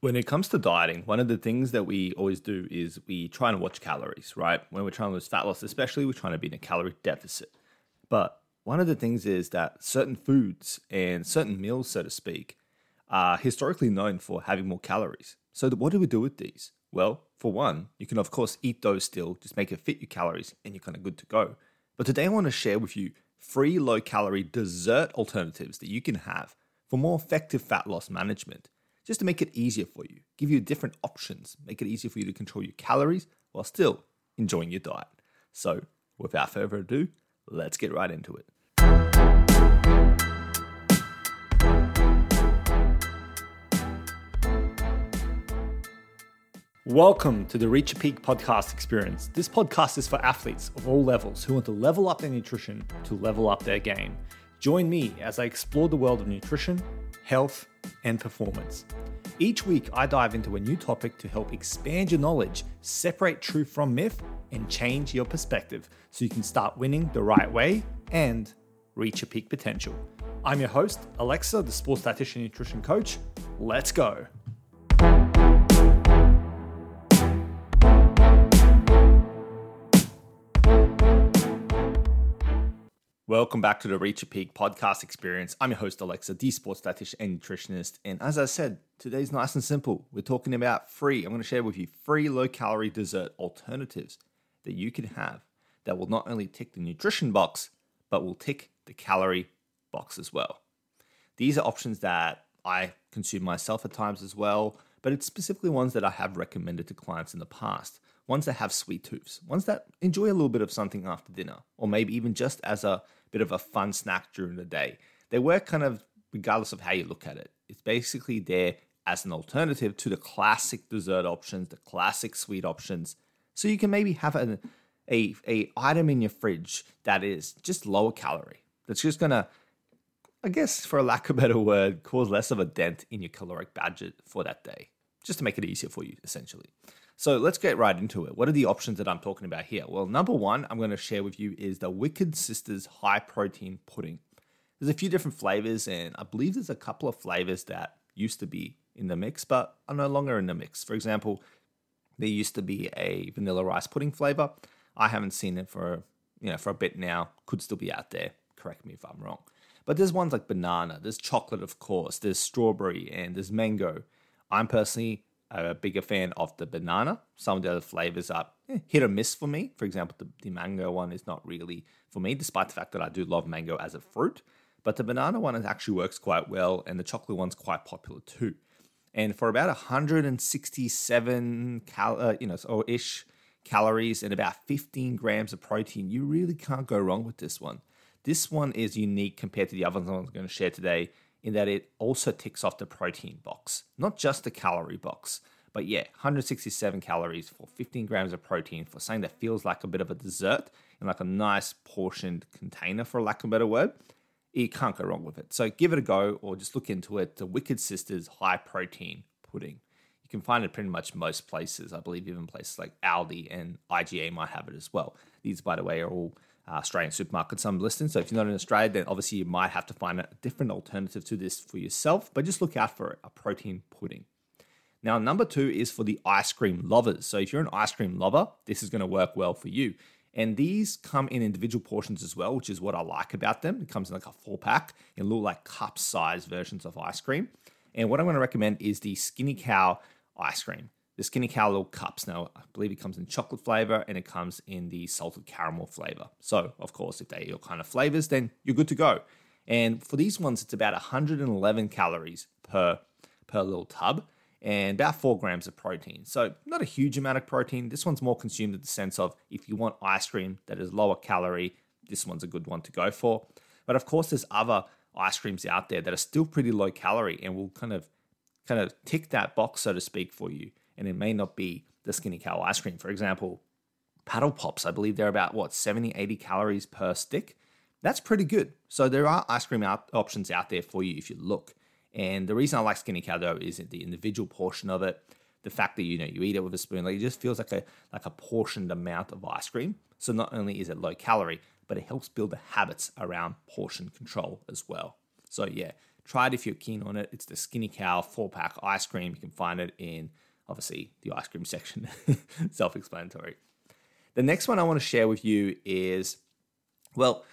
When it comes to dieting, one of the things that we always do is we try and watch calories, right? When we're trying to lose fat loss, especially, we're trying to be in a calorie deficit. But one of the things is that certain foods and certain meals, so to speak, are historically known for having more calories. So, what do we do with these? Well, for one, you can of course eat those still, just make it fit your calories, and you're kind of good to go. But today I want to share with you free low calorie dessert alternatives that you can have for more effective fat loss management just to make it easier for you, give you different options, make it easier for you to control your calories while still enjoying your diet. So, without further ado, let's get right into it. Welcome to the Reach a Peak podcast experience. This podcast is for athletes of all levels who want to level up their nutrition to level up their game. Join me as I explore the world of nutrition, health, and performance. Each week, I dive into a new topic to help expand your knowledge, separate truth from myth, and change your perspective so you can start winning the right way and reach your peak potential. I'm your host, Aleksa, the sports dietitian nutrition coach. Let's go. Welcome back to the Reach a Peak podcast experience. I'm your host, Aleksa, the sports dietitian and nutritionist. And as I said, today's nice and simple. We're talking about free, I'm going to share with you free low calorie dessert alternatives that you can have that will not only tick the nutrition box, but will tick the calorie box as well. These are options that I consume myself at times as well, but it's specifically ones that I have recommended to clients in the past. Ones that have sweet tooths, ones that enjoy a little bit of something after dinner, or maybe even just as a bit of a fun snack during the day. They work kind of regardless of how you look at it. It's basically there as an alternative to the classic dessert options, the classic sweet options. So you can maybe have an a, a item in your fridge that is just lower calorie. That's just gonna, I guess, for a lack of a better word, cause less of a dent in your caloric budget for that day, just to make it easier for you, essentially. So let's get right into it. What are the options that I'm talking about here? Well, number one, I'm going to share with you is the Wicked Sisters High Protein Pudding. There's a few different flavors, and I believe there's a couple of flavors that used to be in the mix, but are no longer in the mix. For example, there used to be a vanilla rice pudding flavor. I haven't seen it for you know for a bit now. Could still be out there. Correct me if I'm wrong. But there's ones like banana, there's chocolate, of course, there's strawberry, and there's mango. I'm personally a bigger fan of the banana. Some of the other flavors are eh, hit or miss for me. For example, the, the mango one is not really for me, despite the fact that I do love mango as a fruit. But the banana one actually works quite well, and the chocolate one's quite popular too. And for about 167 cal, uh, you know, or ish calories and about 15 grams of protein, you really can't go wrong with this one. This one is unique compared to the other ones I'm going to share today in that it also ticks off the protein box, not just the calorie box. But yeah, 167 calories for 15 grams of protein for something that feels like a bit of a dessert in like a nice portioned container, for lack of a better word. You can't go wrong with it. So give it a go or just look into it. The Wicked Sisters High Protein Pudding. You can find it pretty much most places. I believe even places like Aldi and IGA might have it as well. These, by the way, are all Uh, Australian supermarkets I'm listing. So if you're not in Australia, then obviously you might have to find a different alternative to this for yourself, but just look out for a protein pudding. Now, number two is for the ice cream lovers. So if you're an ice cream lover, this is going to work well for you. And these come in individual portions as well, which is what I like about them. It comes in like a four pack in little like cup size versions of ice cream. And what I'm going to recommend is the Skinny Cow ice cream the Skinny Cow little cups. Now, I believe it comes in chocolate flavor and it comes in the salted caramel flavor. So, of course, if they're your kind of flavors, then you're good to go. And for these ones, it's about 111 calories per per little tub and about four grams of protein. So, not a huge amount of protein. This one's more consumed in the sense of if you want ice cream that is lower calorie, this one's a good one to go for. But of course, there's other ice creams out there that are still pretty low calorie and will kind of kind of tick that box, so to speak, for you and it may not be the skinny cow ice cream. For example, paddle pops, I believe they're about what 70, 80 calories per stick. That's pretty good. So there are ice cream out, options out there for you if you look. And the reason I like skinny cow though is the individual portion of it. The fact that you know you eat it with a spoon, like it just feels like a like a portioned amount of ice cream. So not only is it low calorie, but it helps build the habits around portion control as well. So yeah, try it if you're keen on it. It's the Skinny Cow four pack ice cream. You can find it in obviously the ice cream section, self explanatory. The next one I want to share with you is well,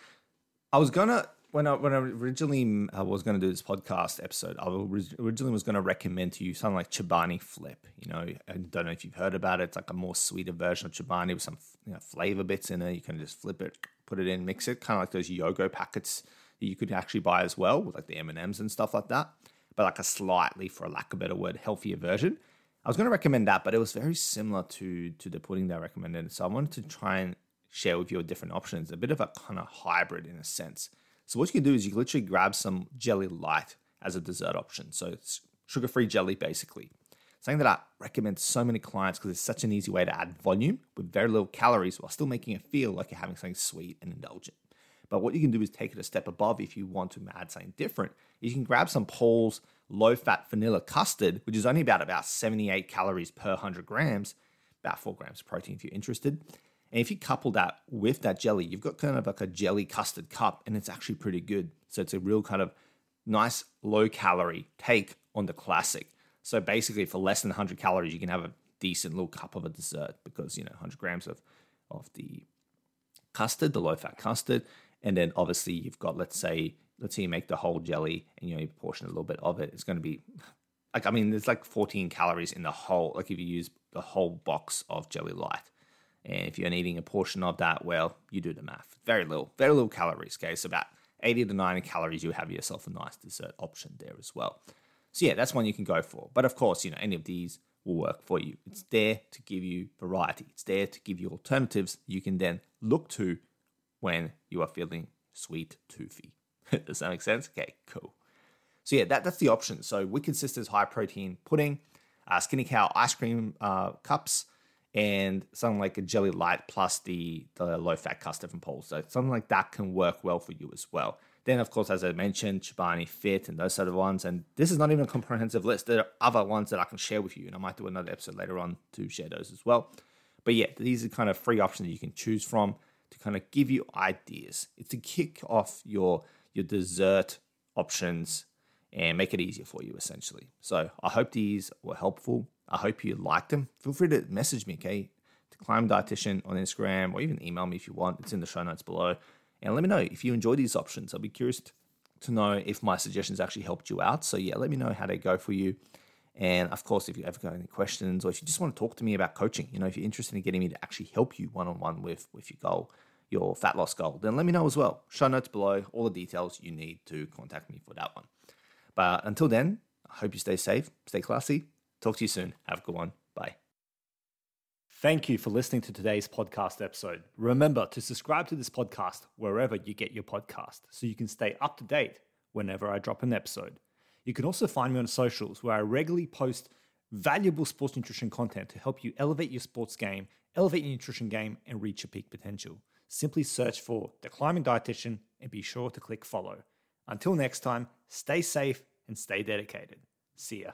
I was gonna when I when I originally mm, I was going to do this podcast episode, I originally was going to recommend to you something like Chobani Flip. You know, I don't know if you've heard about it. It's like a more sweeter version of Chobani with some you know, flavor bits in it. You can just flip it, put it in, mix it, kind of like those Yogo packets that you could actually buy as well with like the M and M's and stuff like that. But like a slightly, for a lack of a better word, healthier version. I was going to recommend that, but it was very similar to to the pudding that I recommended. So I wanted to try and share with you a different options, a bit of a kind of hybrid in a sense. So what you can do is you can literally grab some jelly light as a dessert option. So it's sugar-free jelly basically. Something that I recommend to so many clients because it's such an easy way to add volume with very little calories while still making it feel like you're having something sweet and indulgent. But what you can do is take it a step above if you want to add something different. You can grab some Paul's low fat vanilla custard, which is only about, about 78 calories per 100 grams, about 4 grams of protein if you're interested. And if you couple that with that jelly, you've got kind of like a jelly custard cup, and it's actually pretty good. So it's a real kind of nice low calorie take on the classic. So basically, for less than 100 calories, you can have a decent little cup of a dessert because, you know, 100 grams of, of the custard, the low fat custard. And then obviously, you've got, let's say, let's say you make the whole jelly and you you portion a little bit of it it's going to be like i mean there's like 14 calories in the whole like if you use the whole box of jelly light. And if you're eating a portion of that well you do the math. Very little very little calories okay? So about 80 to 90 calories you have yourself a nice dessert option there as well. So yeah that's one you can go for. But of course you know any of these will work for you. It's there to give you variety. It's there to give you alternatives you can then look to when you are feeling sweet toothy Does that make sense? Okay, cool. So yeah, that, that's the option. So Wicked Sisters high protein pudding, uh, Skinny Cow ice cream uh, cups, and something like a jelly light plus the, the low fat custard from Paul. So something like that can work well for you as well. Then, of course, as I mentioned, Chobani Fit and those sort of ones. And this is not even a comprehensive list. There are other ones that I can share with you, and I might do another episode later on to share those as well. But yeah, these are kind of free options that you can choose from to kind of give you ideas. It's to kick off your your dessert options and make it easier for you essentially. So I hope these were helpful. I hope you liked them. Feel free to message me, okay? The Climbing Dietitian on Instagram or even email me if you want. It's in the show notes below. And let me know if you enjoy these options. I'll be curious to know if my suggestions actually helped you out. So yeah, let me know how they go for you. And of course, if you ever got any questions or if you just want to talk to me about coaching, you know, if you're interested in getting me to actually help you one on one with with your goal, your fat loss goal, then let me know as well. Show notes below, all the details you need to contact me for that one. But until then, I hope you stay safe, stay classy. Talk to you soon. Have a good one. Bye. Thank you for listening to today's podcast episode. Remember to subscribe to this podcast wherever you get your podcast so you can stay up to date whenever I drop an episode. You can also find me on socials where I regularly post valuable sports nutrition content to help you elevate your sports game, elevate your nutrition game, and reach your peak potential simply search for The Climbing Dietitian and be sure to click follow. Until next time, stay safe and stay dedicated. See ya.